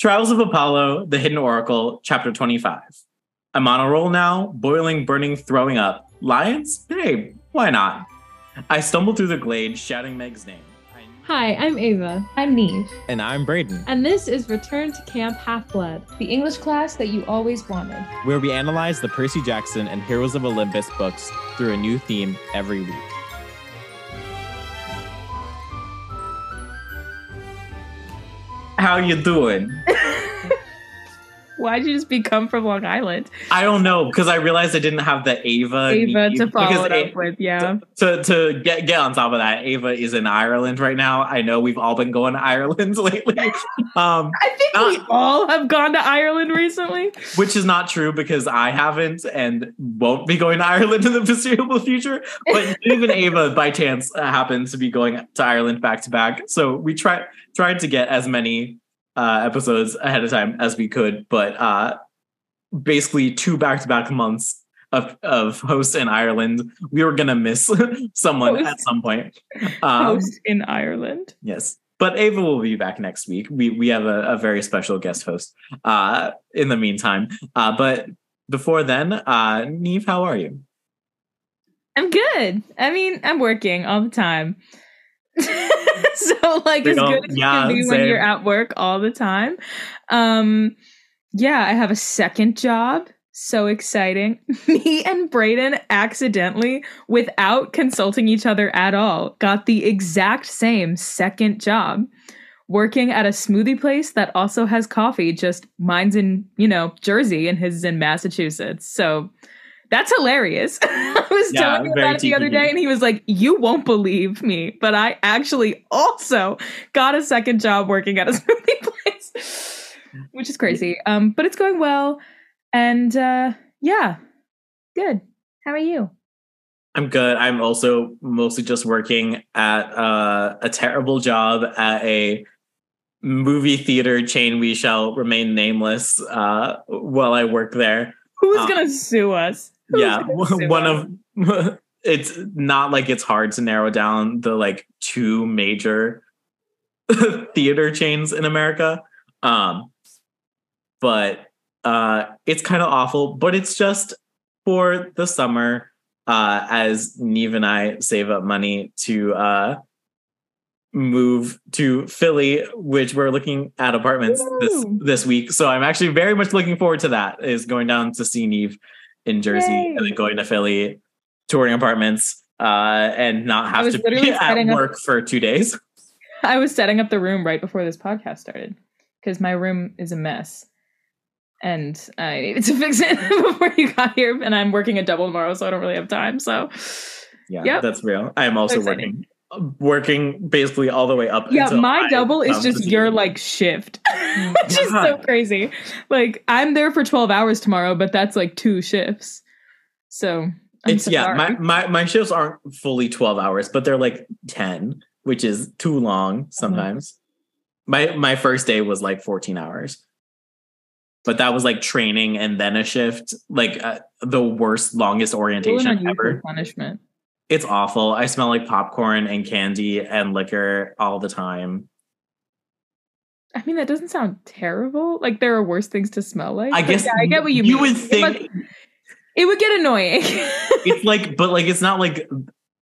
Trials of Apollo, The Hidden Oracle, Chapter 25. I'm on a roll now, boiling, burning, throwing up. Lions? Hey, why not? I stumble through the glade, shouting Meg's name. I- Hi, I'm Ava. I'm Niamh. And I'm Brayden, And this is Return to Camp Half Blood, the English class that you always wanted. where we analyze the Percy Jackson and Heroes of Olympus books through a new theme every week. How you doing? Why'd you just become from Long Island? I don't know because I realized I didn't have the Ava. Ava to follow it up with, yeah. to to get get on top of that, Ava is in Ireland right now. I know we've all been going to Ireland lately, um, I think we all have gone to Ireland recently. which is not true because I haven't and won't be going to Ireland in the foreseeable future. But even Ava, by chance, uh, happens to be going to Ireland back to back. So we tried tried to get as many uh, episodes ahead of time as we could, but uh, basically two back to back months of of host in Ireland, we were gonna miss someone Host. at some point. Um, Host in Ireland. Yes. But Ava will be back next week. We we have a, a very special guest host uh in the meantime. Uh but before then, uh Niamh, how are you? I'm good. I mean, I'm working all the time. so like as good as yeah, you can be when you're at work all the time. Um yeah, I have a second job. So exciting. Me and Brayden accidentally, without consulting each other at all, got the exact same second job. Working at a smoothie place that also has coffee, just mine's in, you know, Jersey and his is in Massachusetts. So that's hilarious. I was Yeah, telling him about it the other day, and he was like, You won't believe me, but I actually also got a second job working at a smoothie place, which is crazy. Um, but it's going well. And uh, yeah, good. How are you? I'm good. I'm also mostly just working at uh, a terrible job at a movie theater chain we shall remain nameless uh while I work there. Who's Uh, gonna sue us? Yeah one of it's not like it's hard to narrow down the like two major theater chains in america um but uh it's kind of awful but it's just for the summer uh as Niamh and i save up money to uh move to philly which we're looking at apartments this this week. So i'm actually very much looking forward to that is going down to see Niamh in Jersey Yay. and then going to Philly, touring apartments, uh, and not have to be at setting up- work for two days. I was setting up the room right before this podcast started because my room is a mess. And I needed to fix it before you got here. And I'm working a double tomorrow, so I don't really have time. So Yeah, Yep. that's real. I am also So working, working basically all the way up. yeah, until my I double is just your like shift, which is so crazy. Like I'm there for 12 hours tomorrow, but that's like two shifts. So I'm It's so yeah, sorry. my, my my shifts aren't fully twelve hours, but they're like ten, which is too Uh-huh. long sometimes. My my first day was like fourteen hours, but that was like training and then a shift. Like uh, the worst, longest orientation ever. punishment. It's awful. I smell like popcorn and candy and liquor all the time. I mean, that doesn't sound terrible. Like there are worse things to smell like. I guess yeah, I get what you, you mean. would It think must- it would get annoying. it's like, but like it's not like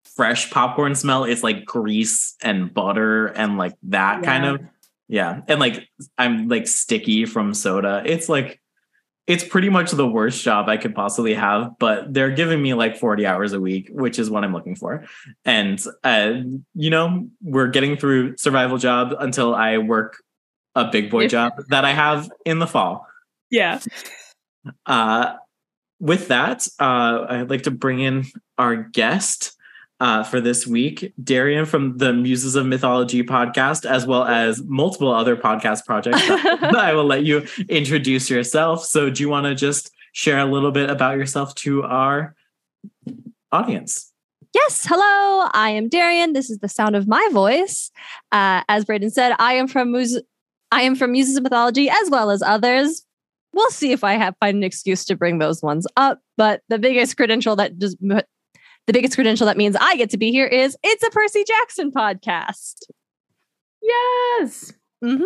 fresh popcorn smell. It's like grease and butter and like that kind of yeah. And like I'm like sticky from soda. It's like it's pretty much the worst job I could possibly have, but they're giving me like 40 hours a week, which is what I'm looking for. And uh, you know, we're getting through survival job until I work a big boy job that I have in the fall. yeah. Uh, with that, uh, I'd like to bring in our guest uh, for this week, Darien from the Muses of Mythology podcast, as well as multiple other podcast projects. I will let you introduce yourself. So, do you want to just share a little bit about yourself to our audience? Yes, hello. I am Darien. This is the sound of my voice. Uh, as Brayden said, I am from Muse- I am from Muses of Mythology as well as others. We'll see if I have find an excuse to bring those ones up. But the biggest credential that just the biggest credential that means I get to be here is it's a Percy Jackson podcast. Yes. Mm-hmm.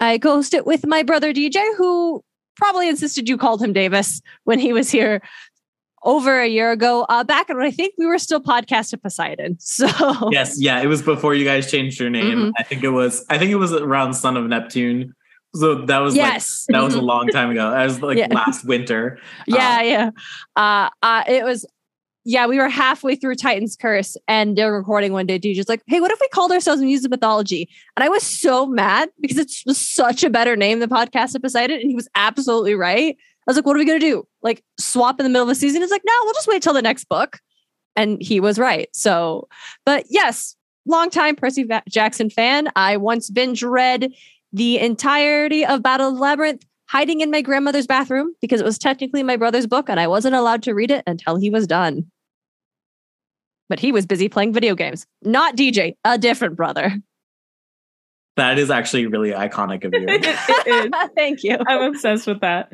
I co-host it with my brother DJ, who probably insisted you called him Davis when he was here over a year ago. Uh, back when I think we were still podcast at Poseidon. So Yes, yeah, it was before you guys changed your name. Mhm. I think it was. I think it was around Son of Neptune. So that was yes, like that was a Mhm. long time ago. That was like Yeah. last winter. yeah, yeah. Uh, uh, it was. Yeah, we were halfway through Titan's Curse, and they're recording one day. DJ's like, "Hey, what if we called ourselves Muses of Mythology?" And I was so mad because it's such a better name than Podcast of Poseidon, and he was absolutely right. I was like, "What are we gonna do? Like swap in the middle of the season?" He's like, "No, we'll just wait till the next book," and he was right. So, but yes, longtime Percy Va- Jackson fan. I once binge read the entirety of Battle of the Labyrinth hiding in my grandmother's bathroom because it was technically my brother's book and I wasn't allowed to read it until he was done. But he was busy playing video games. Not DJ, a different brother. That is actually really iconic of you. it is. Thank you. I'm obsessed with that.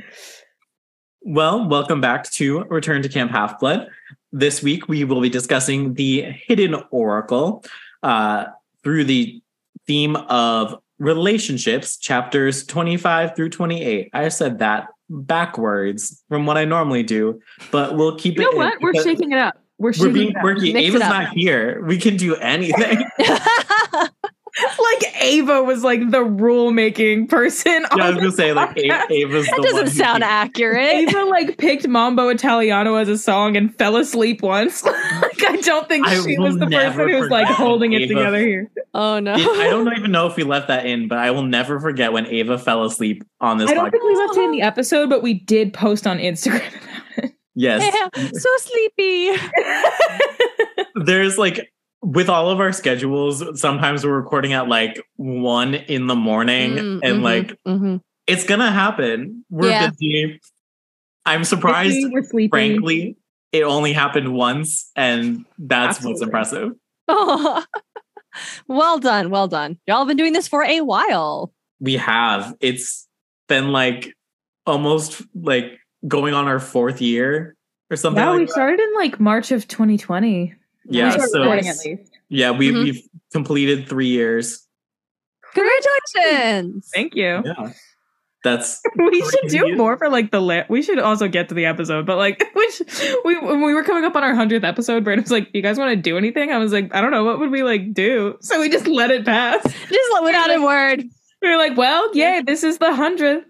well, welcome back to Return to Camp Half Blood. This week we will be discussing the Hidden Oracle uh, through the theme of relationships, chapters 25 through 28. I said that backwards from what I normally do, but we'll keep You it. know in what? We're shaking it up. We're We're being it quirky. Mix Ava's not here. We can do anything. like Ava was like the rule making person. Yeah, I was gonna say like the A- Ava's that the one doesn't who sound keeps- accurate. Ava like picked Mambo Italiano as a song and fell asleep once. like I don't think I she was the person who's like forget holding it Ava. together here. Oh no. I don't even know if we left that in, but I will never forget when Ava fell asleep on this I don't podcast. think we left it in the episode, but we did post on Instagram about Yes. Yeah, so sleepy. There's like with all of our schedules, sometimes we're recording at like one in the morning Mm, and mhm, like mhm. it's gonna happen. We're Yeah. busy. I'm surprised, We're sleeping. frankly, it only happened once, and that's what's impressive. Oh. well done. Well done. Y'all have been doing this for a while. We have. It's been like almost like going on our fourth year or something Yeah, like we that. started in like March of 2020. Yeah, we so at least. yeah, we, mm-hmm. we've completed three years. Congratulations. Thank you. Yeah. That's we should do Crazy. more for like the lit. We should also get to the episode, but like, we should, we when we were coming up on our hundredth episode, Brandon was like, "You guys want to do anything?" I was like, "I don't know. What would we like do?" So we just let it pass. Just without a word. We were like, "Well, yay, this is the hundredth.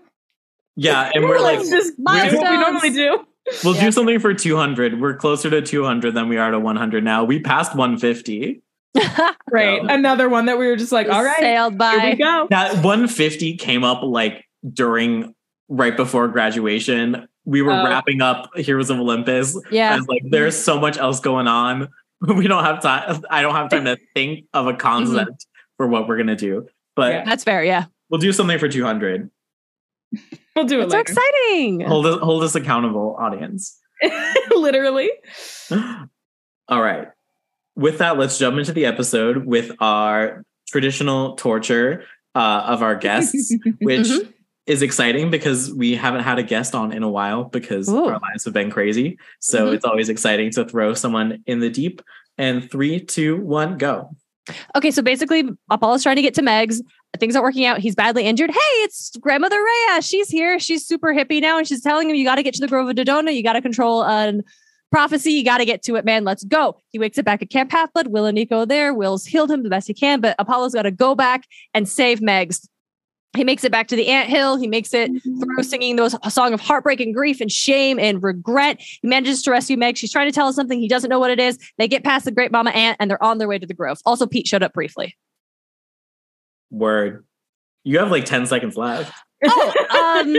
Yeah, and we're like Let's just what we normally do." we'll Yeah. do something for 200. We're closer to 200 than we are to 100 now. We passed 150. Right, Yeah. another one that we were just like, "All right, Sailed here we go." That 150 came up like during right before graduation. We were Oh. wrapping up Heroes of Olympus. I Yeah. was like, there's so much else going on. We don't have time. I don't have time to think of a concept mm-hmm. for what we're gonna do. But Yeah. That's fair. Yeah. we'll do something for 200. We'll do it It's so later. exciting. Hold us, hold us accountable, audience. Literally. All right. With that, let's jump into the episode with our traditional torture uh, of our guests, which Mhm. is exciting because we haven't had a guest on in a while because Ooh. our lives have been crazy. So Mhm. it's always exciting to throw someone in the deep. And three, two, one, go. Okay, so basically, Apollo's trying to get to Megs. Things aren't working out. He's badly injured. Hey, it's grandmother Rhea. She's here. She's super hippie now, and she's telling him, "You got to get to the Grove of Dodona. You got to control a prophecy. You got to get to it, man. Let's go." He wakes up back at Camp Half. Will and Nico are there. Will's healed him the best he can, but Apollo's got to go back and save Megs. He makes it back to the ant hill. He makes it through singing those a song of heartbreak and grief and shame and regret. He manages to rescue Meg. She's trying to tell us something. He doesn't know what it is. They get past the great mama ant and they're on their way to the grove. Also, Pete showed up briefly. Word. You have like 10 seconds left. Oh, um,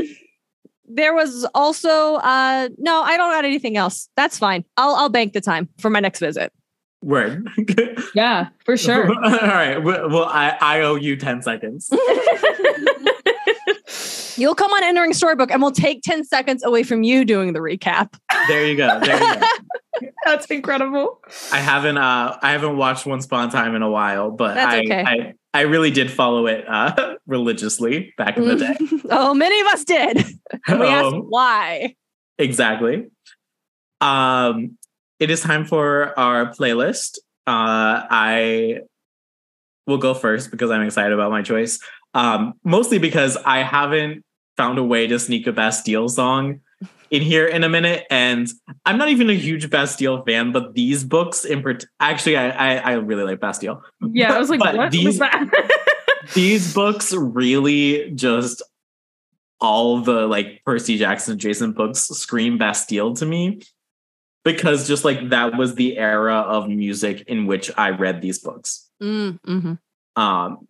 there was also uh no, I don't got anything else. That's fine. I'll I'll bank the time for my next visit. Word. Yeah, for sure. All right. Well, well, I, I owe you 10 seconds. You'll come on Entering Storybrooke and we'll take 10 seconds away from you doing the recap. There you go. There you go. That's incredible. I haven't uh I haven't watched Once Upon a Time in a while, but I, okay. I I really did follow it uh religiously back in the day. oh, many of us did. And we asked Um, why. exactly. Um it is time for our playlist. Uh I will go first because I'm excited about my choice. Um, mostly because I haven't found a way to sneak a Bastille song in here in a minute, and I'm not even a huge Bastille fan, but these books in part- actually, I, I I really like Bastille. Yeah, I was like, what these- was that? these books really just all the like Percy Jackson Jason books scream Bastille to me because just like that was the era of music in which I read these books. Mm, mhm. Um,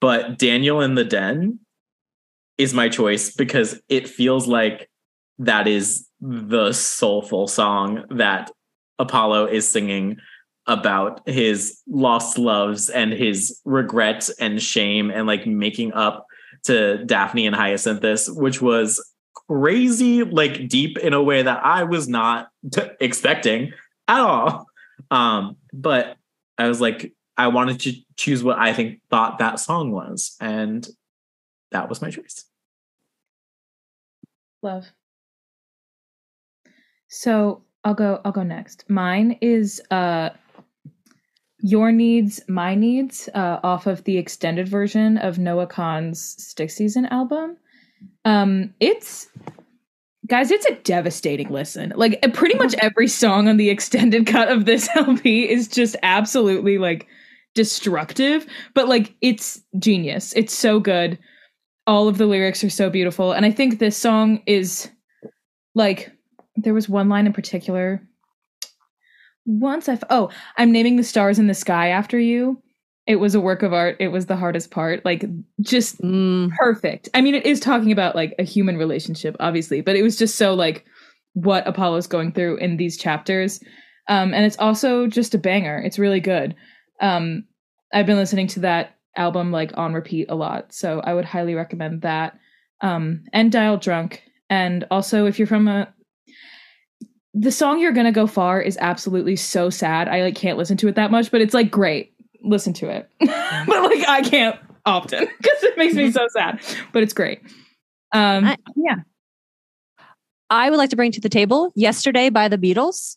but Daniel in the Den is my choice because it feels like that is the soulful song that Apollo is singing about his lost loves and his regret and shame and like making up to Daphne and Hyacinthus, which was crazy, like deep in a way that I was not expecting at all. Um, but I was like, I wanted to choose what I think thought that song was, and that was my choice. Love. So I'll go I'll go next. Mine is uh Your Needs, My Needs, uh, off of the extended version of Noah Kahan's Stick Season album. Um, it's guys, it's a devastating listen. Like uh, pretty much every song on the extended cut of this LP is just absolutely like destructive, but like it's genius. It's so good. All of the lyrics are so beautiful. And I think this song is like there was one line in particular. Once I f- oh, I'm naming the stars in the sky after you. It was a work of art. It was the hardest part. Like just Mm. perfect. I mean, it is talking about like a human relationship, obviously, but it was just so like what Apollo's going through in these chapters. Um, and it's also just a banger. It's really good. Um, I've been listening to that album like on repeat a lot, so I would highly recommend that. Um, and Dial Drunk. And also, if you're from a the song "You're Gonna Go Far" is absolutely so sad. I like can't listen to it that much, but it's like great. Listen to it, but like I can't often because it makes me so sad. But it's great. Um, I- yeah, I would like to bring to the table "Yesterday" by the Beatles.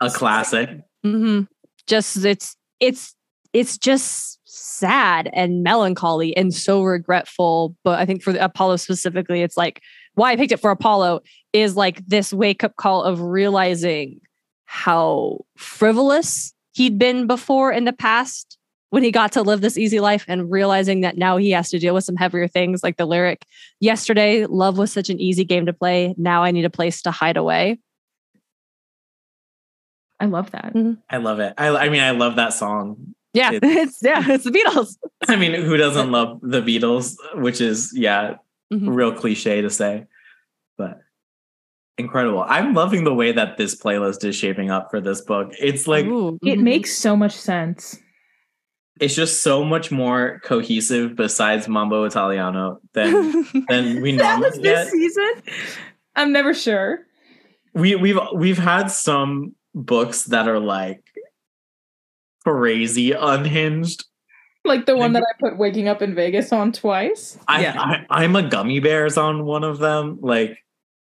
A classic. Mm-hmm. Just it's it's it's just sad and melancholy and so regretful. But I think for the Apollo specifically, it's like why I picked it for Apollo is like this wake up call of realizing how frivolous he'd been before in the past when he got to live this easy life and realizing that now he has to deal with some heavier things like the lyric yesterday love was such an easy game to play now i need a place to hide away I love that. I love it. I, I mean, I love that song. yeah It- it's yeah it's the beatles I mean, who doesn't love the Beatles? Which is, yeah, Mhm. real cliche to say, but incredible. I'm loving the way that this playlist is shaping up for this book. It's like Ooh, It mhm. makes so much sense. it's just so much more cohesive besides Mambo Italiano than than we that was normally this get. season. I'm never sure. We we've we've had some books that are like crazy unhinged. Like the one that I put "Waking Up in Vegas" on twice. I, yeah, I I'm a gummy bears on one of them. Like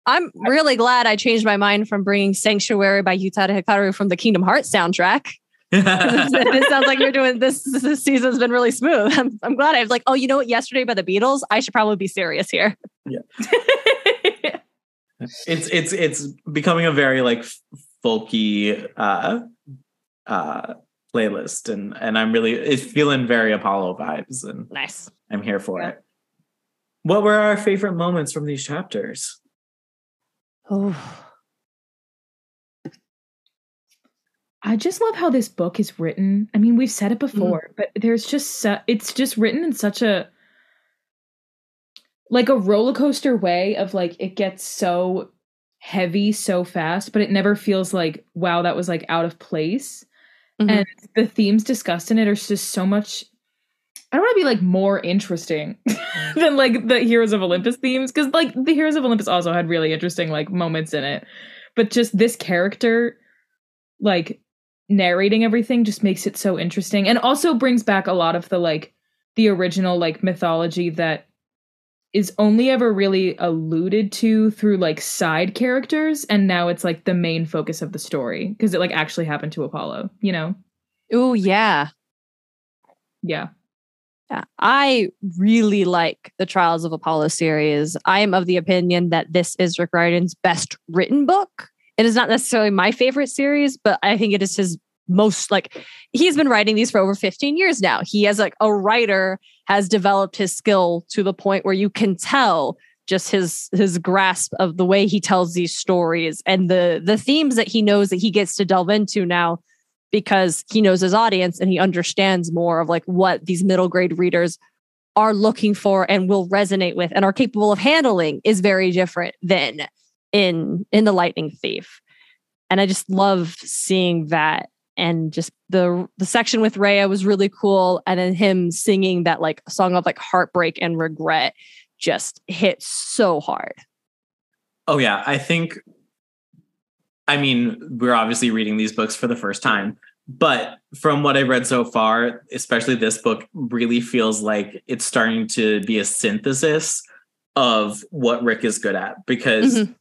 I'm really glad I changed my mind from bringing Sanctuary by Utada Hikaru from the Kingdom Hearts soundtrack. it sounds like you're doing this. This season's been really smooth. I'm, I'm glad I was like, oh, you know what? Yesterday by the Beatles. I should probably be serious here. Yeah, it's it's it's becoming a very like folky uh uh playlist and and i'm really it's feeling very apollo vibes and Nice. i'm here for Yeah. it what were our favorite moments from these chapters Oh, I just love how this book is written. I mean, we've said it before, but there's just su- it's just written in such a like a roller coaster way of like it gets so heavy so fast, but it never feels like wow that was like out of place. Mhm. And the themes discussed in it are just so much I don't want to be like more interesting than like the Heroes of Olympus themes because like the Heroes of Olympus also had really interesting like moments in it, but just this character like narrating everything just makes it so interesting and also brings back a lot of the like the original like mythology that is only ever really alluded to through like side characters and now it's like the main focus of the story because it like actually happened to Apollo, you know? oh yeah. Yeah. I really like the Trials of Apollo series. I am of the opinion that this is Rick Riordan's best written book. It is not necessarily my favorite series, but I think it is his most like he's been writing these for over 15 years now. He as like a writer has developed his skill to the point where you can tell just his his grasp of the way he tells these stories and the the themes that he knows that he gets to delve into now because he knows his audience and he understands more of like what these middle grade readers are looking for and will resonate with and are capable of handling is very different than in in the lightning thief. And i just love seeing that and just the the section with Rhea was really cool. And then him singing that like song of like heartbreak and regret just hit so hard. Oh yeah, I think I mean, we're obviously reading these books for the first time, but from what I've read so far, especially this book really feels like it's starting to be a synthesis of what Rick is good at because Mhm.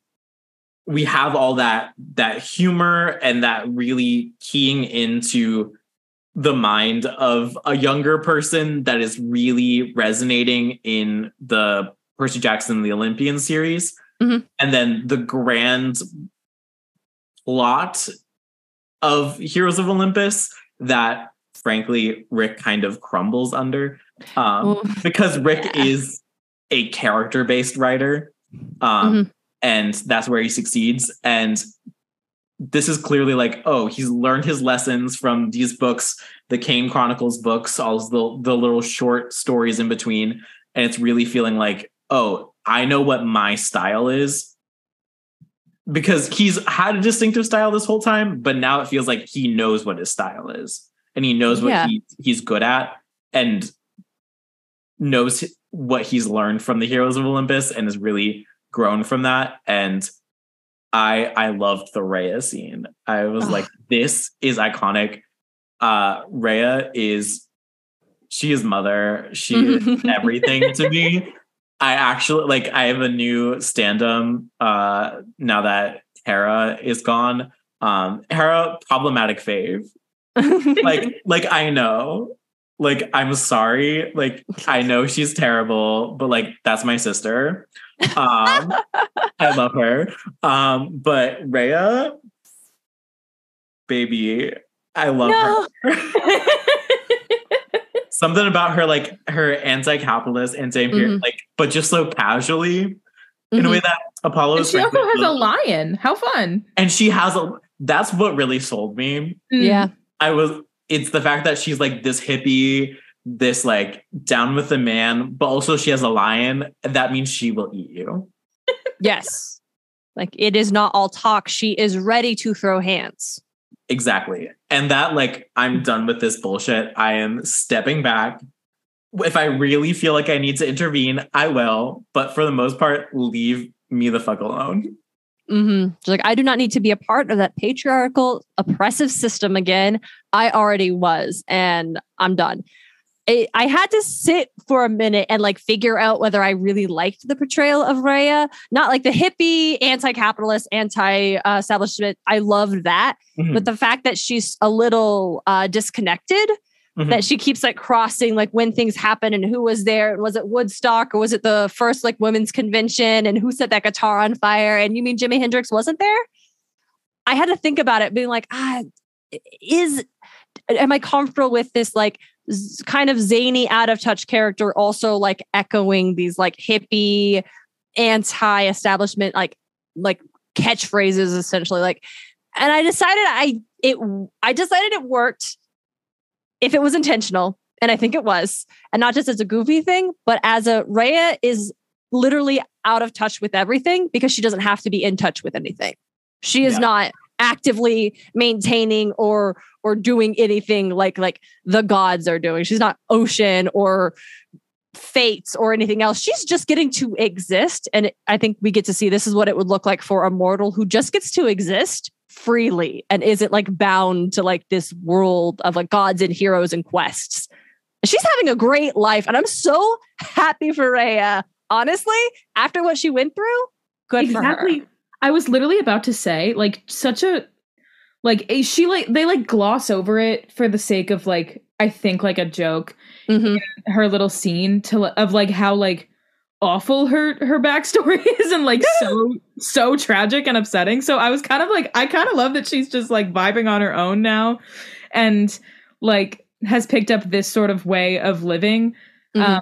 we have all that that humor and that really keying into the mind of a younger person that is really resonating in the Percy Jackson the Olympian series Mhm. and then the grand plot of Heroes of Olympus that frankly Rick kind of crumbles under um, because Rick Yeah. is a character based writer um, Mhm. and that's where he succeeds and this is clearly like oh he's learned his lessons from these books the Kane Chronicles books all the the little short stories in between and it's really feeling like oh I know what my style is because he's had a distinctive style this whole time, but now it feels like he knows what his style is and he knows what Yeah. he, he's good at and knows what he's learned from the Heroes of Olympus and has really grown from that. And I I loved the Rhea scene. I was Ugh. like, this is iconic. Uh Rhea is she is mother. She is everything to me. I actually like I have a new stand-up uh now that Hera is gone. Um Hera problematic fave. Like like I know. Like I'm sorry. Like I know she's terrible, but like that's my sister. Um I love her. Um but Rhea baby, I love no. her. Something about her like her anti-capitalist, anti-imperial, Mhm. like but just so casually in a Mhm. way that Apollo And she also has a lion. How fun. and she has a that's what really sold me Mm. Yeah. i was it's the fact that she's like this hippie this like down with the man but also she has a lion that means she will eat you Yes. Like it is not all talk. She is ready to throw hands. Exactly and that like i'm done with this bullshit i am stepping back if i really feel like i need to intervene i will but for the most part leave me the fuck alone Mm-hmm. Like, I do not need to be a part of that patriarchal, oppressive system again. I already was, and I'm done. I I had to sit for a minute and like figure out whether I really liked the portrayal of Rhea. Not like the hippie, anti-capitalist, anti-establishment. I loved that, Mhm. but the fact that she's a little uh, disconnected Mhm. that she keeps like crossing like when things happen and who was there was it woodstock or was it the first like women's convention and who set that guitar on fire and you mean jimi hendrix wasn't there i had to think about it being like ah is am i comfortable with this like z- kind of zany out of touch character also like echoing these like hippie anti-establishment like like catchphrases essentially like and i decided i it i decided it worked if it was intentional and i think it was and not just as a goofy thing but as a Rhea is literally out of touch with everything because she doesn't have to be in touch with anything she is Yeah. not actively maintaining or or doing anything like like the gods are doing. She's not ocean or fates or anything else. She's just getting to exist. And i think we get to see this is what it would look like for a mortal who just gets to exist freely and isn't like bound to like this world of like gods and heroes and quests. She's having a great life. And i'm so happy for Rhea. honestly after what she went through good for her. Exactly. I was literally about to say, like, such a like eh, she like they like gloss over it for the sake of like I think like a joke Mhm. her little scene to of like how like awful her her backstory is and like so so tragic and upsetting so i was kind of like i kind of love that she's just like vibing on her own now and like has picked up this sort of way of living Mhm. um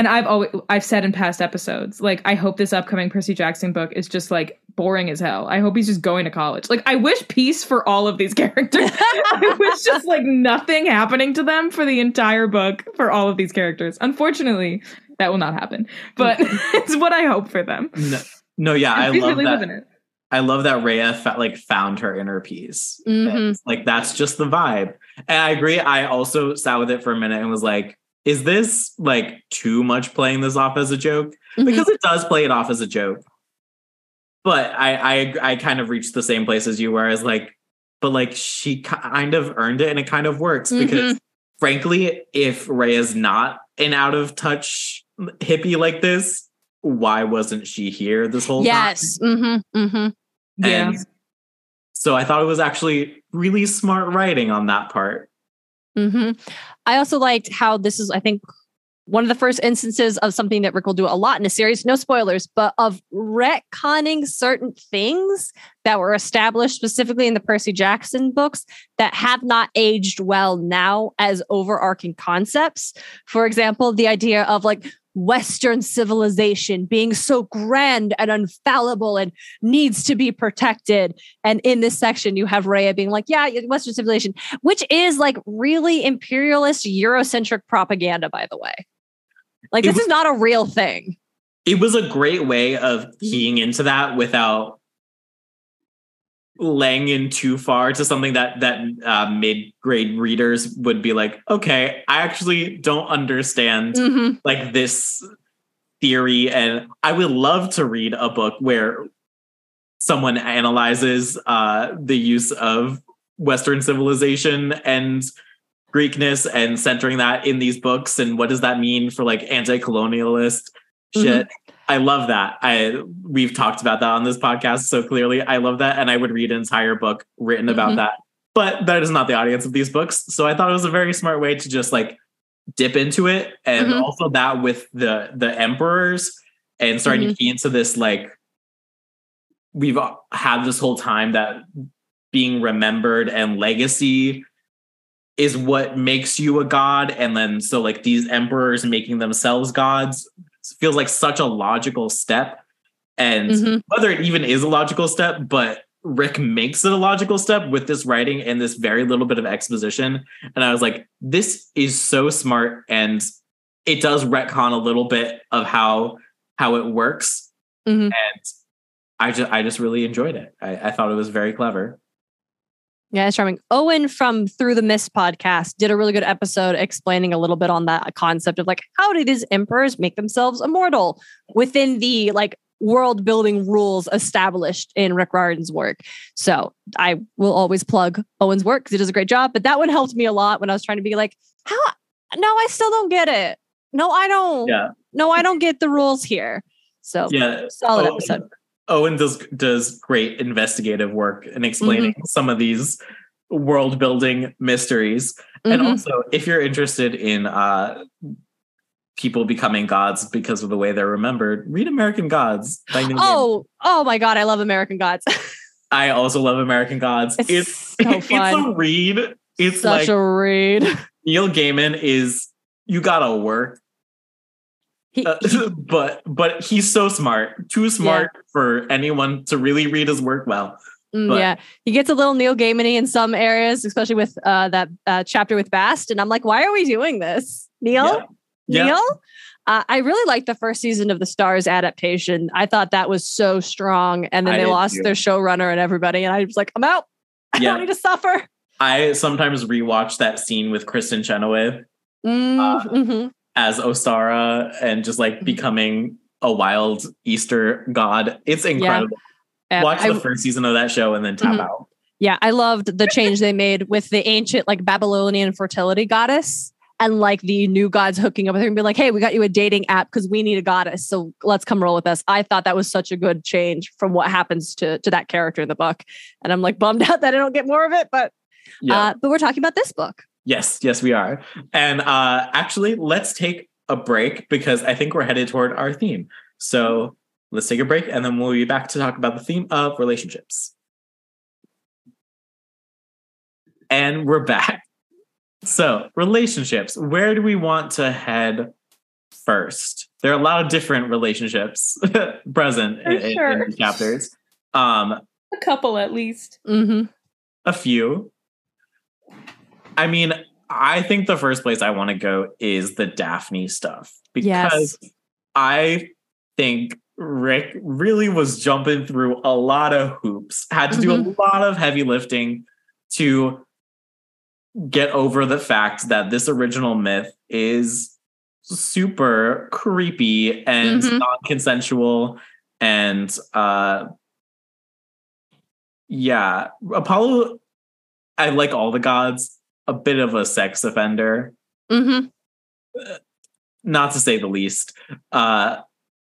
and i've always i've said in past episodes like i hope this upcoming percy jackson book is just like boring as hell i hope he's just going to college like i wish peace for all of these characters I wish just like nothing happening to them for the entire book for all of these characters. Unfortunately, that will not happen. But it's what I hope for them. No, no yeah, I love really that. I love that Rhea fa- like found her inner peace. Mhm. Like that's just the vibe. And I agree. I also sat with it for a minute and was like, is this like too much playing this off as a joke? Mhm. Because it does play it off as a joke. But I I I kind of reached the same place as you were as like, but like she kind of earned it and it kind of works because frankly, if Rhea is not an out of touch hippie like this, why wasn't she here this whole time? yes. Mm-hmm. Mm-hmm. Yeah. And so I thought it was actually really smart writing on that part. hmm I also liked how this is, I think, one of the first instances of something that Rick will do a lot in a series, no spoilers, but of retconning certain things that were established specifically in the Percy Jackson books that have not aged well now as overarching concepts. For example, the idea of like Western civilization being so grand and infallible and needs to be protected. And in this section, you have Rhea being like, yeah, Western civilization which is like really imperialist Eurocentric propaganda, by the way. Like, this was- is not a real thing. It was a great way of keying into that without laying in too far to something that that uh, mid grade readers would be like, okay, I actually don't understand Mhm. like this theory and i would love to read a book where someone analyzes uh the use of western civilization and greekness and centering that in these books and what does that mean for like anti-colonialist shit i love that i we've talked about that on this podcast so clearly i love that and i would read an entire book written about Mhm. that but that is not the audience of these books so i thought it was a very smart way to just like dip into it and Mhm. also that with the the emperors and starting to key into this like we've had this whole time that being remembered and legacy is what makes you a god and then so like these emperors making themselves gods feels like such a logical step. And Mhm. whether it even is a logical step but rick makes it a logical step with this writing and this very little bit of exposition. And i was like this is so smart. And it does retcon a little bit of how how it works. Mhm. and i just i just really enjoyed it. I, I thought it was very clever Yeah, it's charming. Owen from Through the Mist podcast did a really good episode explaining a little bit on that concept of like, how do these emperors make themselves immortal within the like world building rules established in Rick Riordan's work. So I will always plug Owen's work because he does a great job. But that one helped me a lot when I was trying to be like, how? No, I still don't get it. No, I don't. yeah No, I don't get the rules here. So yeah solid Owen- episode. Owen does does great investigative work in explaining some of these world building mysteries. And Mhm. also, if you're interested in uh, people becoming gods because of the way they're remembered, read American Gods by Neil Oh, oh my God, I love American Gods. I also love American Gods. It's It's so it's fun. a read. It's Such like a read. Neil Gaiman is you gotta work, He, uh, but but he's so smart, too smart for anyone to really read his work well. Mm, But- yeah, he gets a little Neil Gaiman in some areas, especially with uh, that uh, chapter with Bast. And I'm like, why are we doing this, Neil? Yeah. Yeah. Neil? Uh, I really liked the first season of the Starz adaptation. I thought that was so strong. And then I they lost too. their showrunner and everybody. And I was like, I'm out. I Yeah. don't need to suffer. I sometimes rewatch that scene with Kristin Chenoweth Mm, Uh, mhm. As Ostara and just Mm-hmm. like becoming a wild Easter god. It's incredible. Yeah, Watch I- the first season of that show and then tap Mhm. out. Yeah, I loved the change they made with the ancient like Babylonian fertility goddess and like the new gods hooking up with her and be like, "Hey, we got you a dating app because we need a goddess, so let's come roll with us." I thought that was such a good change from what happens to to that character in the book, and I'm like bummed out that I don't get more of it. But Yeah. uh, but we're talking about this book. Yes, yes, we are. And uh, actually, let's take a break because I think we're headed toward our theme. So let's take a break and then we'll be back to talk about the theme of relationships. And we're back. So, relationships. Where do we want to head first? There are a lot of different relationships present in, in- sure. in the chapters. Um, A couple at least. hmm a few. I mean, I think the first place I want to go is the Daphne stuff because I think Rick really was jumping through a lot of hoops, had to do a lot of heavy lifting to get over the fact that this original myth is super creepy and Mhm. non-consensual and uh yeah apollo i like all the gods a bit of a sex offender. Hmm not to say the least. Uh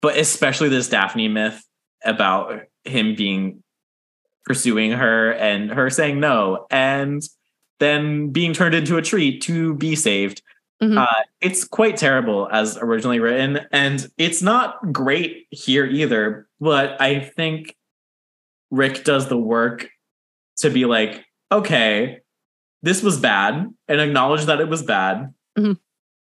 but especially this daphne myth about him being pursuing her and her saying no and then being turned into a tree to be saved. Mhm. uh, it's quite terrible as originally written and it's not great here either but i think rick does the work to be like okay this was bad and acknowledge that it was bad Mhm.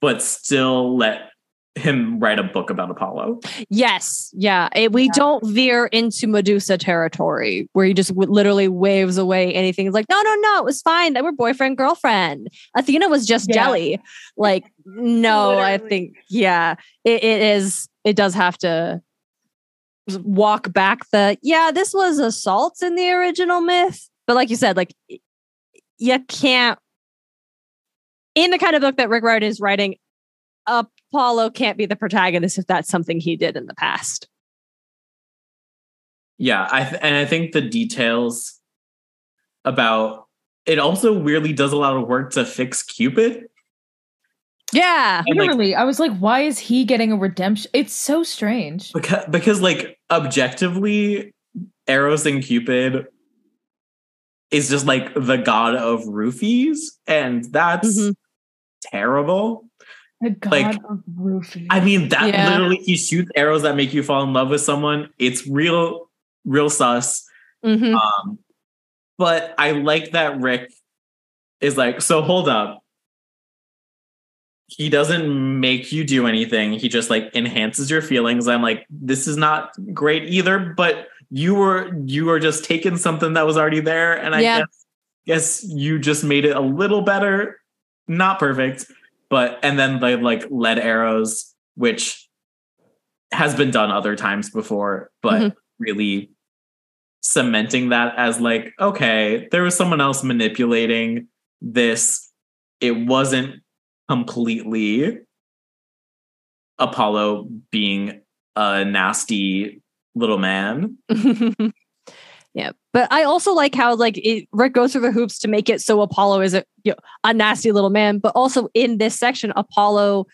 but still let him write a book about apollo Yes, yeah. It, we don't veer into Medusa territory where he just w- literally waves away anything. It's like, no, no, no, it was fine. They were boyfriend girlfriend. Athena was just Yeah. jelly. Like, no, I think, yeah, it, it is. It does have to walk back the. Yeah, this was assault in the original myth, but like you said, like y- you can't. In the kind of book that Rick Riordan is writing, Apollo can't be the protagonist if that's something he did in the past. Yeah, I th- and I think the details about it also weirdly does a lot of work to fix Cupid. Yeah. And, like, Literally, I was like, why is he getting a redemption? It's so strange. because because like objectively, Eros and Cupid is just like the god of roofies, and that's Mhm. terrible. The god Like, of roofing. I mean, that Yeah. literally he shoots arrows that make you fall in love with someone. It's real, real sus. Mhm. Um, but I like that Rick is like, so hold up. He doesn't make you do anything. He just like enhances your feelings. I'm like, this is not great either, but you were you were just taking something that was already there, and I Yeah. guess guess you just made it a little better. Not perfect, but and then they like lead arrows, which has been done other times before, but Mhm. really cementing that as like, okay, there was someone else manipulating this. It wasn't completely Apollo being a nasty little man. yeah. But I also like how like it, Rick goes through the hoops to make it so Apollo isn't you know, a nasty little man, but also in this section, Apollo,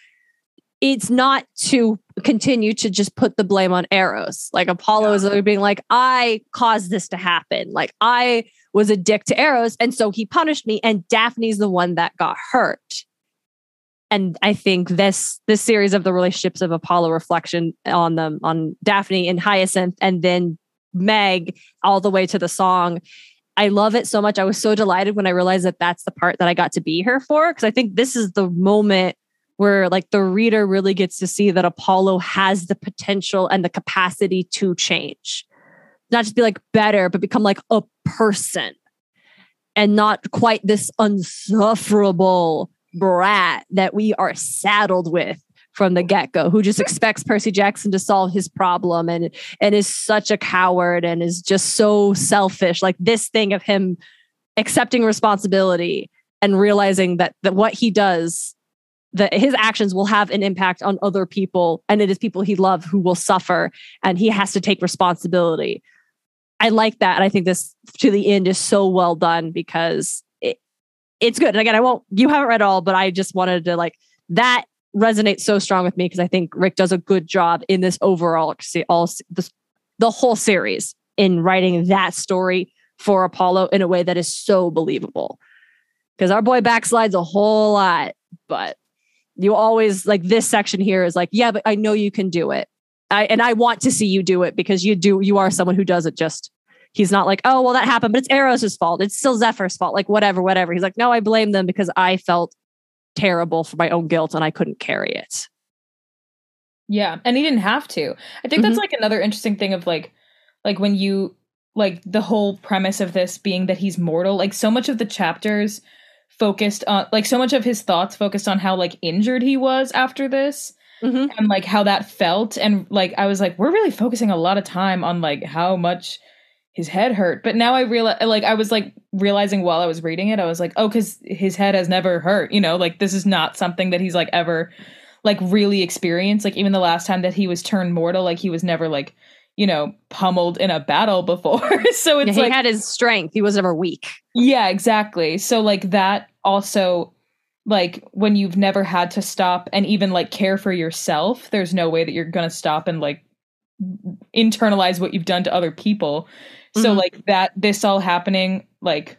it's not to continue to just put the blame on Eros. Like Apollo is being like, I caused this to happen. Like I was a dick to Eros, and so he punished me, and Daphne's the one that got hurt. And I think this this series of the relationships of Apollo reflection on them on Daphne and Hyacinth and then Meg all the way to the song. I love it so much. I was so delighted when I realized that that's the part that I got to be here for because I think this is the moment where like the reader really gets to see that Apollo has the potential and the capacity to change. Not just be like better, but become like a person and not quite this unsufferable brat that we are saddled with from the get-go who just expects Percy Jackson to solve his problem and and is such a coward and is just so selfish. Like this thing of him accepting responsibility and realizing that that what he does that his actions will have an impact on other people and it is people he loves who will suffer and he has to take responsibility. I like that and i think this to the end is so well done because it's good and again i won't you haven't read all but i just wanted to like that resonates so strong with me because i think rick does a good job in this overall all this, the whole series in writing that story for apollo in a way that is so believable because our boy backslides a whole lot, but you always like this section here is like, yeah, but I know you can do it. I and I want to see you do it because you do you are someone who does it just he's not like, oh well that happened, but it's Eros' fault. It's still Zephyr's fault. Like whatever, whatever. He's like, no, I blame them because I felt terrible for my own guilt and I couldn't carry it. Yeah, and he didn't have to. I think that's like another interesting thing of like like when you like the whole premise of this being that he's mortal, like so much of the chapters focused on like so much of his thoughts focused on how like injured he was after this Mhm. and like how that felt and like I was like we're really focusing a lot of time on like how much his head hurt but now I realize like I was like realizing while I was reading it I was like oh cuz his head has never hurt you know like this is not something that he's like ever like really experienced like even the last time that he was turned mortal like he was never like you know pummeled in a battle before so Yeah, it's he like had his strength. He was never weak. yeah, exactly. So like that also like when you've never had to stop and even like care for yourself, there's no way that you're going to stop and like internalize what you've done to other people. So Mhm. like that this all happening like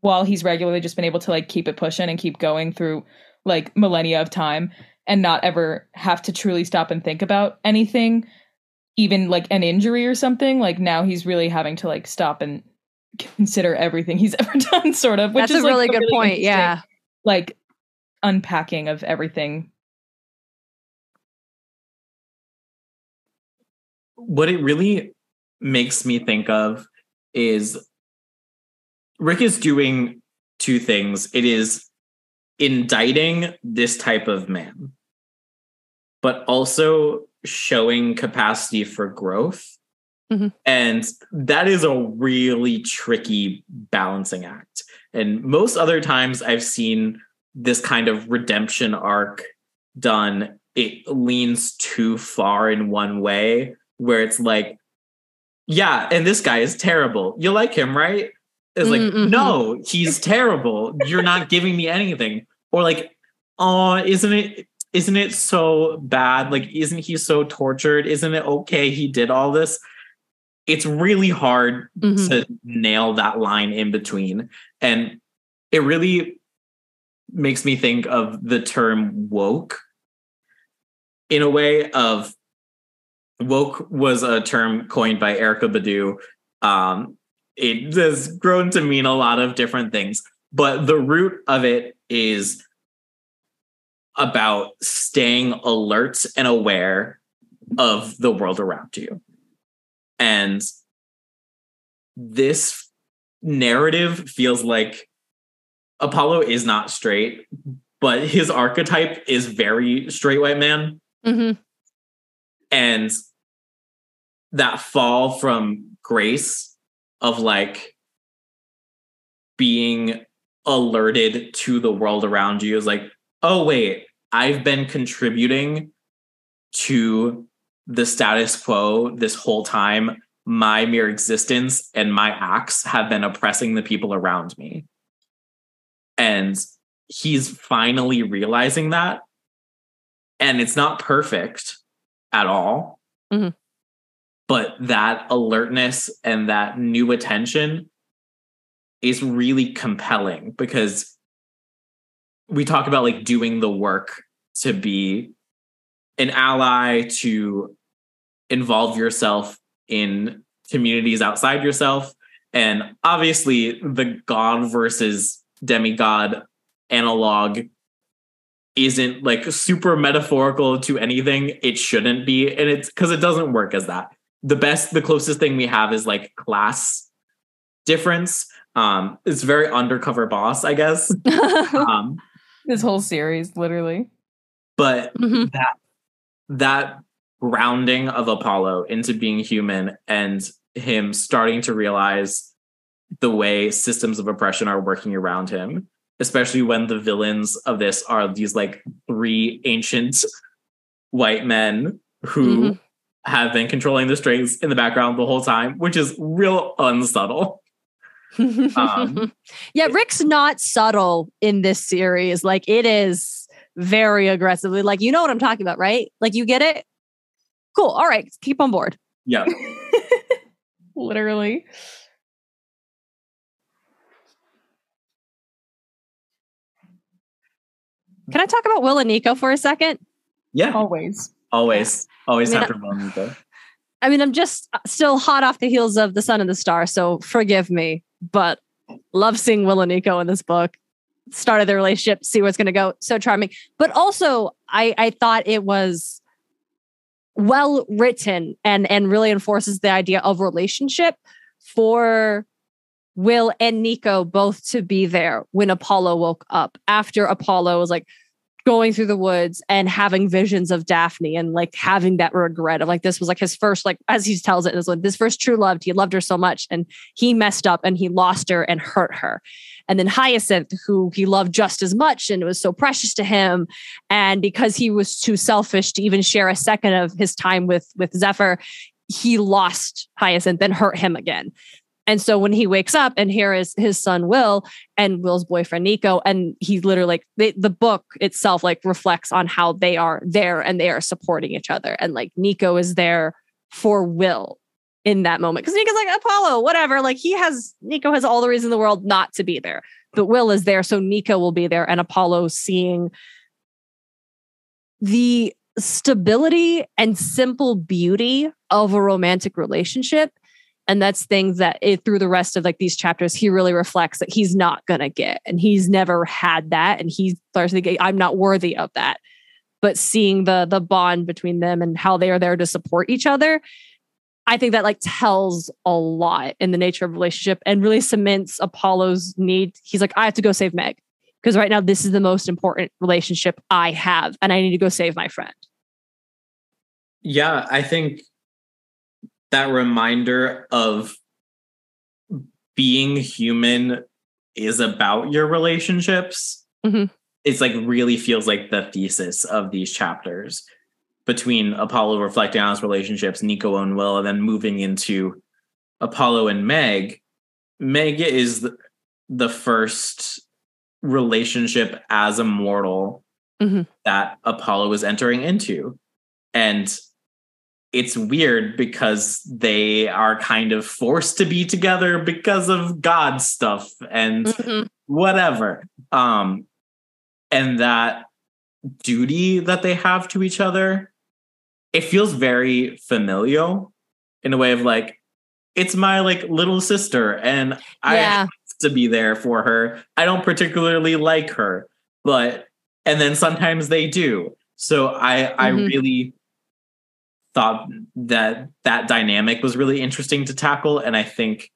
while he's regularly just been able to like keep it pushing and keep going through like millennia of time and not ever have to truly stop and think about anything even like an injury or something like now he's really having to like stop and consider everything he's ever done sort of which That's is a like, really good point. Yeah. like unpacking of everything what it really makes me think of is Rick is doing two things. It is indicting this type of man, but also showing capacity for growth. Mhm. And that is a really tricky balancing act. And most other times I've seen this kind of redemption arc done, it leans too far in one way where it's like, yeah, and this guy is terrible. You like him, right? It's like, Mm, mhm. no, he's terrible. You're not giving me anything. Or like, oh, isn't it isn't it so bad? Like, isn't he so tortured? Isn't it okay he did all this? It's really hard Mhm. to nail that line in between. And it really makes me think of the term woke in a way of woke was a term coined by Erykah Badu. Um, it has grown to mean a lot of different things, but the root of it is about staying alert and aware of the world around you. And this narrative feels like Apollo is not straight, but his archetype is very straight white man. Mhm. And that fall from grace of like being alerted to the world around you is like, oh, wait, I've been contributing to the status quo this whole time. My mere existence and my acts have been oppressing the people around me. And he's finally realizing that. And it's not perfect at all. Mhm. But that alertness and that new attention is really compelling because we talk about like doing the work to be an ally to involve yourself in communities outside yourself and obviously the god versus demigod analog isn't like super metaphorical to anything it shouldn't be and it's because it doesn't work as that. The best the closest thing we have is like class difference. Um it's very undercover boss i guess. Um this whole series literally. but Mhm. that that grounding of apollo into being human and him starting to realize the way systems of oppression are working around him especially when the villains of this are these like three ancient white men who Mhm. have been controlling the strings in the background the whole time which is real unsubtle Um, yeah, Rick's not subtle in this series. Like it is very aggressively. Like you know what I'm talking about, right? Like you get it. Cool. All right, keep on board. yeah literally Can I talk about Will and Nico for a second? Yeah, Always. always, always I mean, time for Will and Nico. I mean, I'm just still hot off the heels of The Sun and the Star, so forgive me, but love seeing Will and Nico in this book. Started their relationship, see where it's going to go. So charming. But also, I, I thought it was well written and, and really enforces the idea of relationship for Will and Nico both to be there when Apollo woke up after Apollo was like, going through the woods and having visions of Daphne and like having that regret of like this was like his first like as he tells it is like this first true love. He loved her so much and he messed up and he lost her and hurt her. And then Hyacinth who he loved just as much and was so precious to him and because he was too selfish to even share a second of his time with with Zephyr he lost Hyacinth and hurt him again and so when he wakes up and here is his son Will and Will's boyfriend Nico, and he's literally like the, the book itself like reflects on how they are there and they are supporting each other. And like Nico is there for Will in that moment. Because Nico's like Apollo, whatever. Like he has Nico has all the reason in the world not to be there. But Will is there, so Nico will be there, and Apollo seeing the stability and simple beauty of a romantic relationship and that's things that it, through the rest of like these chapters he really reflects that he's not gonna get and he's never had that and he's starts to get i'm not worthy of that. But seeing the the bond between them and how they are there to support each other i think that like tells a lot in the nature of relationship and really cements apollo's need. He's like i have to go save meg because right now this is the most important relationship i have and i need to go save my friend. Yeah, I think that reminder of being human is about your relationships. Mhm. It's like really feels like the thesis of these chapters between Apollo reflecting on his relationships, Nico and Will, and then moving into Apollo and Meg. Meg is the, first relationship as a mortal Mhm. that Apollo is entering into. And it's weird because they are kind of forced to be together because of God stuff and whatever. Um, and that duty that they have to each other, it feels very familial in a way of like, it's my like little sister, and I Yeah. have to be there for her. I don't particularly like her, but and then sometimes they do. So I I Mhm. really thought that that dynamic was really interesting to tackle. And i think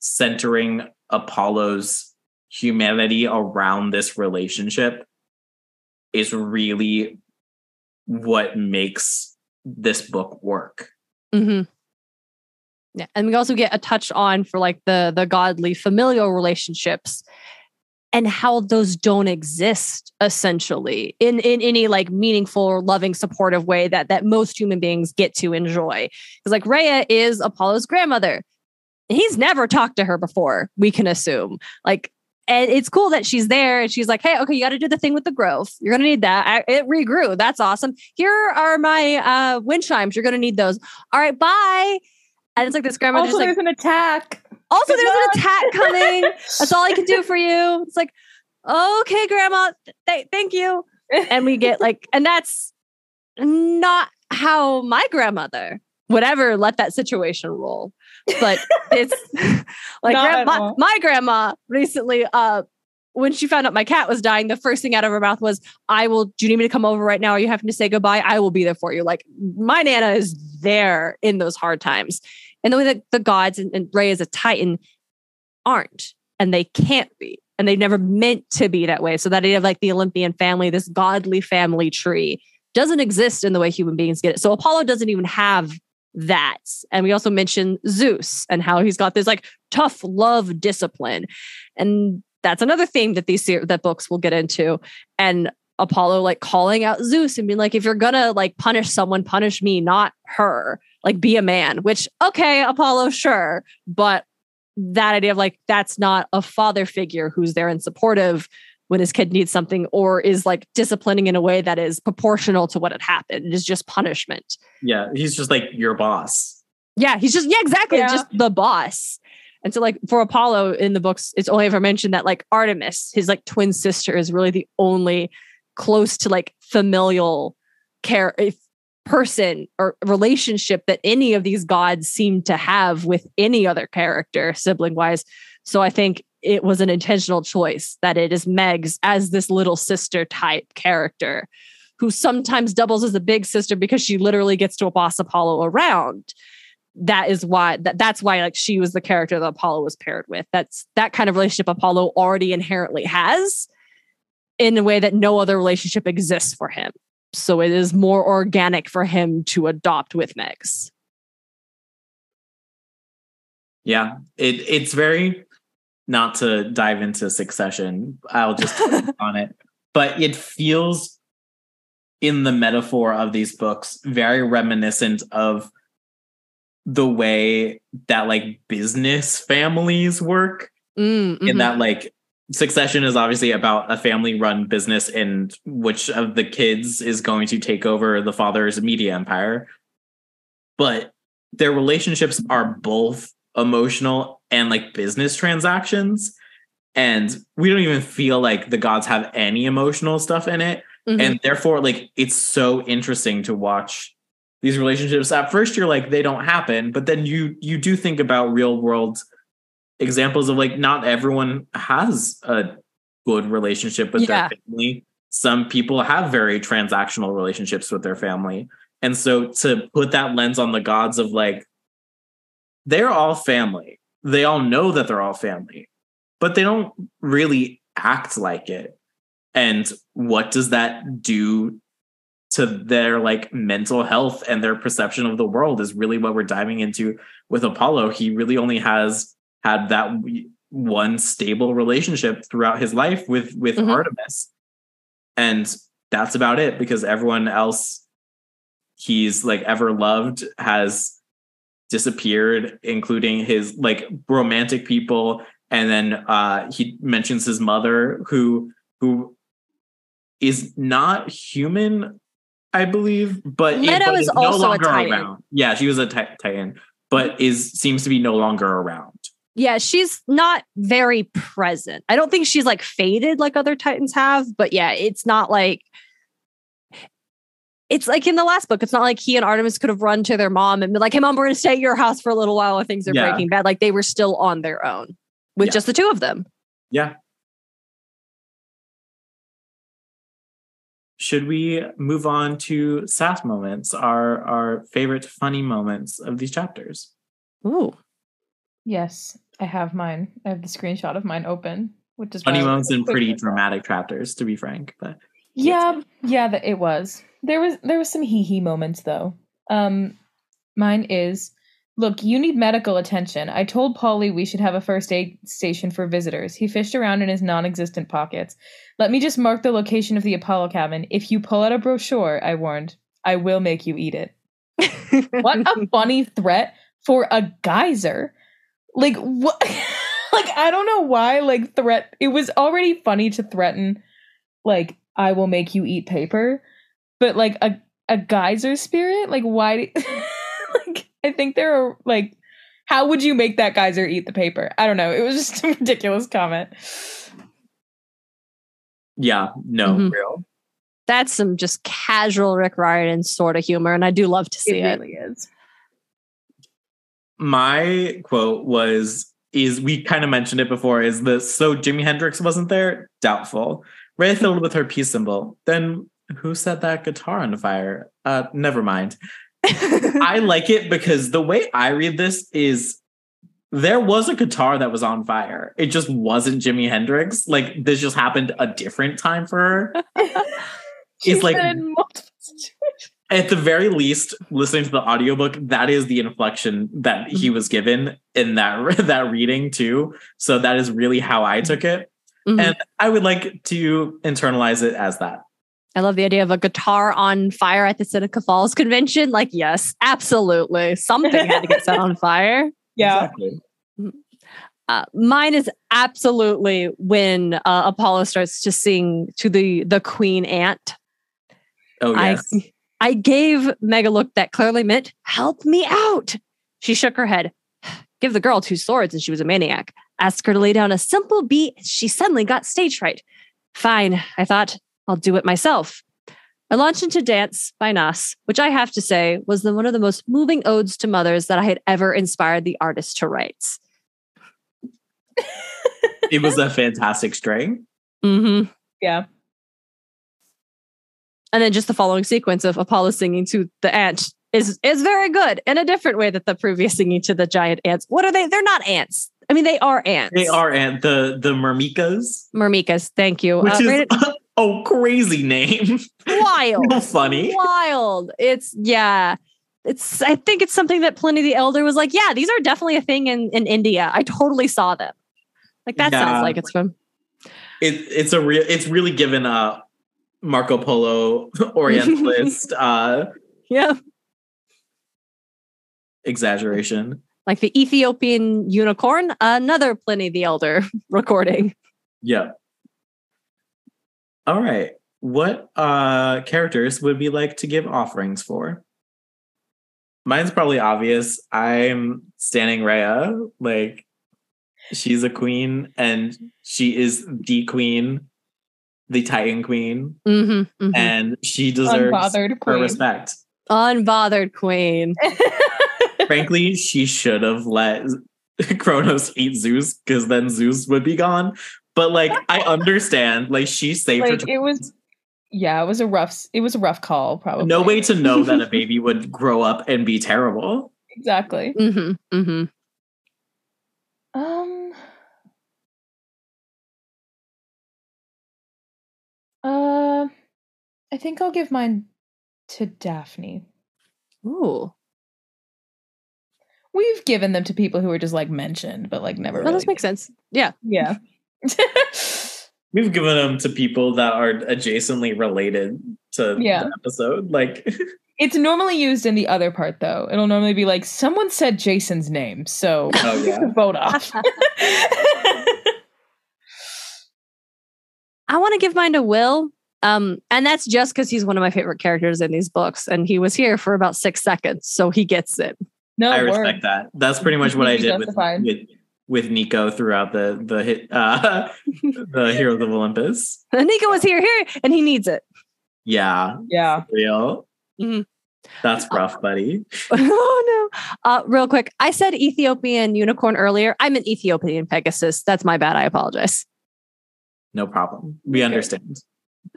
centering apollo's humanity around this relationship is really what makes this book work. Hmm Yeah, and we also get a touch on for like the the godly familial relationships and how those don't exist essentially in in any like meaningful or loving supportive way that that most human beings get to enjoy. Because like Rhea is Apollo's grandmother. He's never talked to her before we can assume. Like and it's cool that she's there and she's like hey okay you got to do the thing with the growth. You're gonna need that. I, it regrew. That's awesome. Here are my uh wind chimes. You're gonna need those. All right bye. And it's like this grandmother Also, just like there's an attack. Also, Good there's an attack coming. That's all I can do for you. It's like, okay, grandma, th- thank you. And we get like, and that's not how my grandmother would ever let that situation roll. But it's like grandma, my grandma recently, uh, when she found out my cat was dying, the first thing out of her mouth was, I will, do you need me to come over right now? Are you having to say goodbye? I will be there for you. Like my Nana is there in those hard times. And the way that the gods and, and Rhea is a Titan aren't, and they can't be, and they never meant to be that way. So that idea of like the Olympian family, this godly family tree, doesn't exist in the way human beings get it. So Apollo doesn't even have that. And we also mentioned Zeus and how he's got this like tough love discipline. And that's another theme that these that books will get into. And Apollo like calling out Zeus and being like, if you're gonna like punish someone, punish me, not her. Like be a man, which okay, Apollo, sure. But that idea of like that's not a father figure who's there and supportive when his kid needs something or is like disciplining in a way that is proportional to what had happened. It is just punishment. yeah he's just like your boss Yeah, he's just yeah, exactly, Yeah. just the boss. And so like for Apollo in the books, it's only ever mentioned that like Artemis, his like twin sister, is really the only close to like familial care if person or relationship that any of these gods seem to have with any other character sibling wise so i think it was an intentional choice that it is meg's as this little sister type character who sometimes doubles as a big sister because she literally gets to boss apollo around. That is why that, that's why like she was the character that apollo was paired with. That's that kind of relationship apollo already inherently has in a way that no other relationship exists for him so it is more organic for him to adopt with Megs. Yeah, it it's very not to dive into succession. I'll just on it, but it feels in the metaphor of these books very reminiscent of the way that like business families work Mm, in mhm. that like succession is obviously about a family run business and which of the kids is going to take over the father's media empire. But their relationships are both emotional and like business transactions. And we don't even feel like the gods have any emotional stuff in it. Mhm. and therefore like it's so interesting to watch these relationships. At first you're like they don't happen. But then you you do think about real world examples of like not everyone has a good relationship with Yeah. their family. Some people have very transactional relationships with their family. And so to put that lens on the gods of like they're all family. They all know that they're all family but they don't really act like it. And what does that do to their like mental health and their perception of the world is really what we're diving into with apollo. He really only has had that one stable relationship throughout his life with with Mhm. artemis and that's about it because everyone else he's like ever loved has disappeared including his like romantic people and then uh he mentions his mother who who is not human i believe but Leto but is also a Titan. around yeah she was a titan but is seems to be no longer around yeah, she's not very present. I don't think she's like faded like other Titans have, but yeah, it's not like it's like in the last book. It's not like he and Artemis could have run to their mom and been like, "Hey, mom, we're going to stay at your house for a little while if things are Yeah. breaking bad." Like they were still on their own with Yeah. just the two of them. yeah should we move on to sass moments our our favorite funny moments of these chapters Ooh, Yes, I have mine. I have the screenshot of mine open, which is funny why moments and pretty quickly- dramatic chapters to be frank but Yeah, yeah, that it was. There was there was some hee hee moments though. Um, mine is, look, you need medical attention. I told Polly we should have a first aid station for visitors. He fished around in his non-existent pockets. Let me just mark the location of the Apollo cabin. If you pull out a brochure, I warned, I will make you eat it. What a funny threat for a geyser. Like what? like I don't know why. Like threat. It was already funny to threaten. Like I will make you eat paper, but like a a geyser spirit. Like why? do- like I think there are like. How would you make that geyser eat the paper? I don't know. It was just a ridiculous comment. yeah no Mhm. real That's some just casual Rick Riordan sort of humor, and I do love to see it. really is. My quote was is we kind of mentioned it before is the so Jimi Hendrix wasn't there? Doubtful. Rhea filled with her peace symbol. Then who set that guitar on fire? Uh never mind. I like it because the way I read this is there was a guitar that was on fire. It just wasn't Jimi Hendrix. Like this just happened a different time for her. It's like- been in multiple situations. at the very least listening to the audiobook that is the inflection that he was given in that that reading too so that is really how i took it Mhm. and i would like to internalize it as that I love the idea of a guitar on fire at the Seneca Falls convention. Like, yes, absolutely. Something had to get set on fire. Yeah. exactly Uh, mine is absolutely when uh, Apollo starts to sing to the the Queen Ant. oh yes I I gave Meg a look that clearly meant help me out. She shook her head. Give the girl two swords and she was a maniac. Asked her to lay down a simple beat. And she suddenly got stage fright. Fine, I thought. I'll do it myself. I launched into Dance by Nas, which I have to say was the, one of the most moving odes to mothers that I had ever inspired the artist to write. It was a fantastic string. Mm-hmm. Yeah. And then just the following sequence of Apollo singing to the ant is is very good in a different way that the previous singing to the giant ants. What are they? They're not ants. I mean, they are ants. They are and the the Myrmekes, Myrmekes. Thank you. which Uh, is a crazy name. wild. So funny. Wild. It's yeah. It's I think it's something that Pliny the Elder was like, yeah, these are definitely a thing in, in India. I totally saw them. Like that Yeah. sounds like it's from It, it's a real. It's really given a Marco Polo Orientalist uh, yeah. exaggeration. Like the Ethiopian unicorn, another Pliny the Elder recording. Yeah. All right. What uh characters would we like to give offerings for? Mine's probably obvious. I'm standing Rhea. Like she's a queen and she is the queen, the Titan queen, Mm-hmm, and she deserves Unbothered her queen. respect. Unbothered queen. Frankly, she should have let Kronos eat Zeus because then Zeus would be gone. But like I understand, like she saved her it was yeah, it was a rough it was a rough call, probably. no way to know that a baby would grow up and be terrible. Exactly. Mm-hmm, mm-hmm. Um I think I'll give mine to Daphne. Ooh. We've given them to people who are just like mentioned, but like never That really. does make sense. Yeah. yeah. We've given them to people that are adjacently related to Yeah. the episode. Like it's normally used in the other part though. It'll normally be like someone said Jason's name, so Oh, yeah. vote off. I want to give mine to Will. Um, and that's just because he's one of my favorite characters in these books, and he was here for about six seconds, so he gets it. no I word. respect that. That's pretty much what I did with, with with Nico throughout the the hit uh the Heroes of Olympus. Nico was here, here, and he needs it. Yeah, Yeah. real. Mhm. That's rough, buddy. oh no! Uh, real quick, I said Ethiopian unicorn earlier. I'm an Ethiopian Pegasus. That's my bad. I apologize. No problem. We Okay. understand.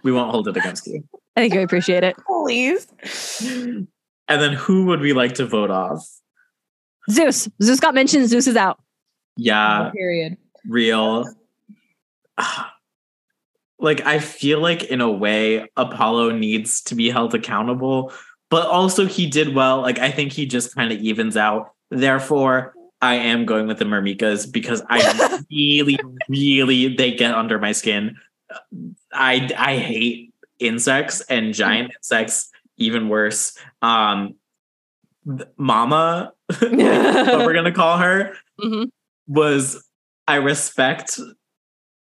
We won't hold it against you. I think you appreciate it. Please. And then who would we like to vote off? Zeus. Zeus got mentioned. Zeus is out. Yeah, Period. real. Like I feel like in a way Apollo needs to be held accountable, but also he did well. Like I think he just kind of evens out. Therefore, I am going with the Myrmekes because I really, really they get under my skin. I I hate insects and giant insects even worse. Um Mama, what we're gonna call her, Mhm. was I respect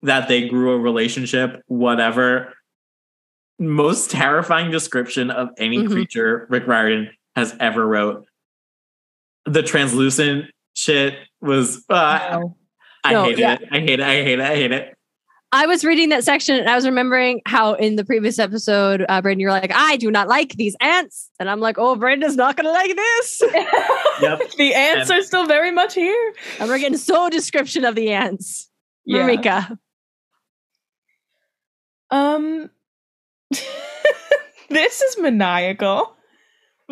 that they grew a relationship, whatever. Most terrifying description of any Mhm. creature Rick Riordan has ever wrote. The translucent shit was uh. I No, hate yeah. it. I hate it. I hate it. I hate it. I was reading that section and I was remembering how in the previous episode, uh, Brayden, you're like, I do not like these ants. And I'm like, oh, Brayden's not going to like this. Yep. the ants And- are still very much here. and we're getting so description of the ants. Yeah. Marika. Um, this is maniacal,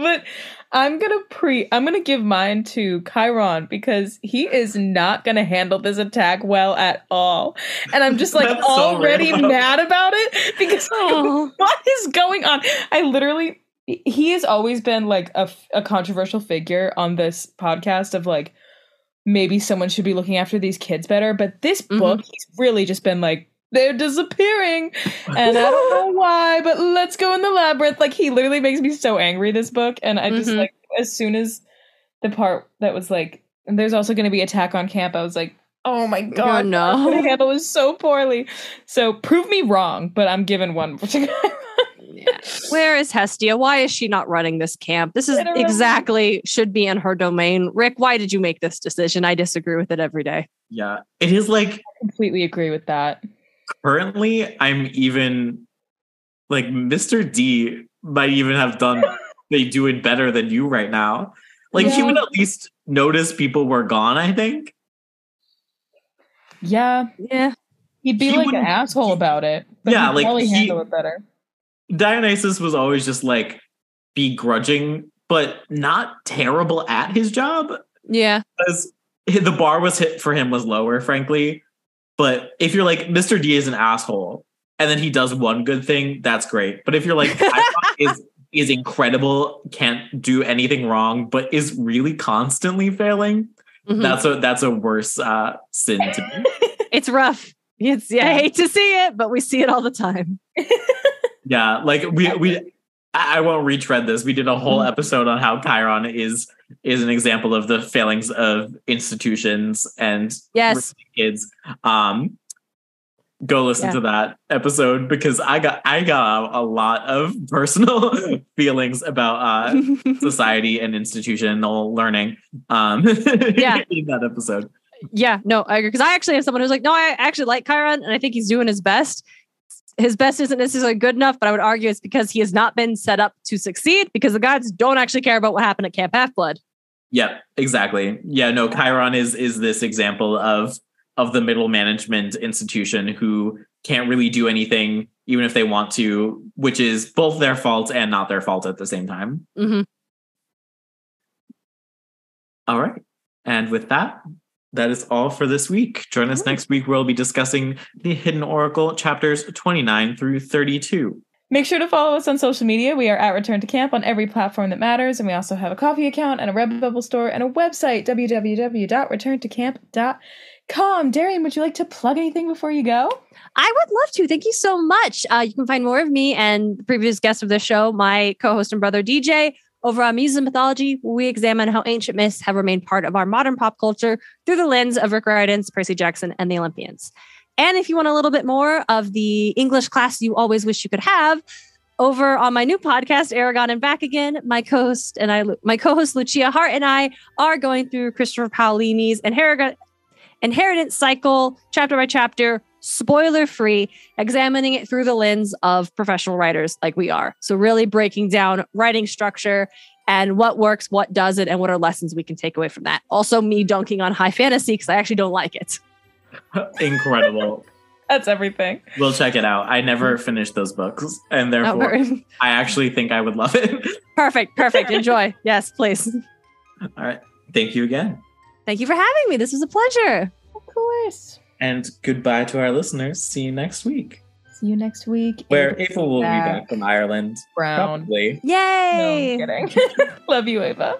but I'm gonna pre. I'm gonna give mine to Chiron because he is not gonna handle this attack well at all, and I'm just like That's so already mad about it because Oh. what is going on? I literally. He has always been like a, a controversial figure on this podcast of like maybe someone should be looking after these kids better. But this Mhm. book, he's really just been like, they're disappearing. And I don't know why, but let's go in the labyrinth. Like, he literally makes me so angry, this book. And I just Mhm. like, as soon as the part that was like, and there's also going to be attack on camp, I was like, oh my God. no. I'm gonna handle this so poorly. So prove me wrong, but I'm given one. to Where is Hestia? Why is she not running this camp? This is I don't know. exactly should be in her domain. Rick, why did you make this decision? I disagree with it every day. Yeah. It is like I completely agree with that. Currently I'm even like Mr. D might even have done they do it better than you right now. Like he would at least notice people were gone, I think. Yeah, Yeah. he'd be He like an asshole about it. But Yeah, he'd like, probably he- handle it better. Dionysus was always just like begrudging, but not terrible at his job. Yeah. Because the bar was hit for him was lower, frankly. But if you're like Mr. D is an asshole, and then he does one good thing, that's great. But if you're like is is incredible, can't do anything wrong, but is really constantly failing, Mhm. that's a that's a worse uh, sin to me. it's rough. It's yeah, I hate to see it, but we see it all the time. Yeah, like we we I I won't retread this. We did a whole episode on how Chiron is is an example of the failings of institutions and Yes. kids. Um go listen Yeah. to that episode because I got I got a, lot of personal feelings about uh society and institutional learning um Yeah. in that episode. Yeah, no, I agree. Because I actually have someone who's like, no, I actually like Chiron and I think he's doing his best. His best isn't necessarily good enough, but I would argue it's because he has not been set up to succeed because the gods don't actually care about what happened at Camp Half Blood. Yep, exactly. Yeah, no, Chiron is is this example of of the middle management institution who can't really do anything even if they want to, which is both their fault and not their fault at the same time. hmm All right. And with that, that is all for this week. Join us next week. Where we'll be discussing the Hidden Oracle chapters 29 through 32. Make sure to follow us on social media. We are at Return to Camp on every platform that matters, and we also have a Ko-fi account and a Redbubble store and a website, www.returntocamp.com. Darien, would you like to plug anything before you go? I would love to. Thank you so much. Uh, you can find more of me and the previous guest of the show, my co-host and brother DJ, over on Muses and Mythology. We examine how ancient myths have remained part of our modern pop culture through the lens of Rick Riordan's Percy Jackson and the Olympians. And if you want a little bit more of the English class you always wish you could have, over on my new podcast, Eragon and Back Again, my co-host and I, my co-host Lucia Hart and I are going through Christopher Paolini's Inherit- Inheritance Cycle, chapter by chapter, spoiler free, examining it through the lens of professional writers like we are. So really breaking down writing structure and what works, what doesn't, and what are lessons we can take away from that. Also, me dunking on high fantasy because I actually don't like it. Incredible. That's everything. we'll check it out. I never finished those books, and therefore very- I actually think I would love it. perfect, perfect. Enjoy. yes, please. All right. Thank you again. Thank you for having me. This was a pleasure. Of course. And goodbye to our listeners. See you next week. See you next week. Where Ava Ava will be back. back from Ireland. Brown. Probably. No, Yay. I'm kidding. Love you, Ava.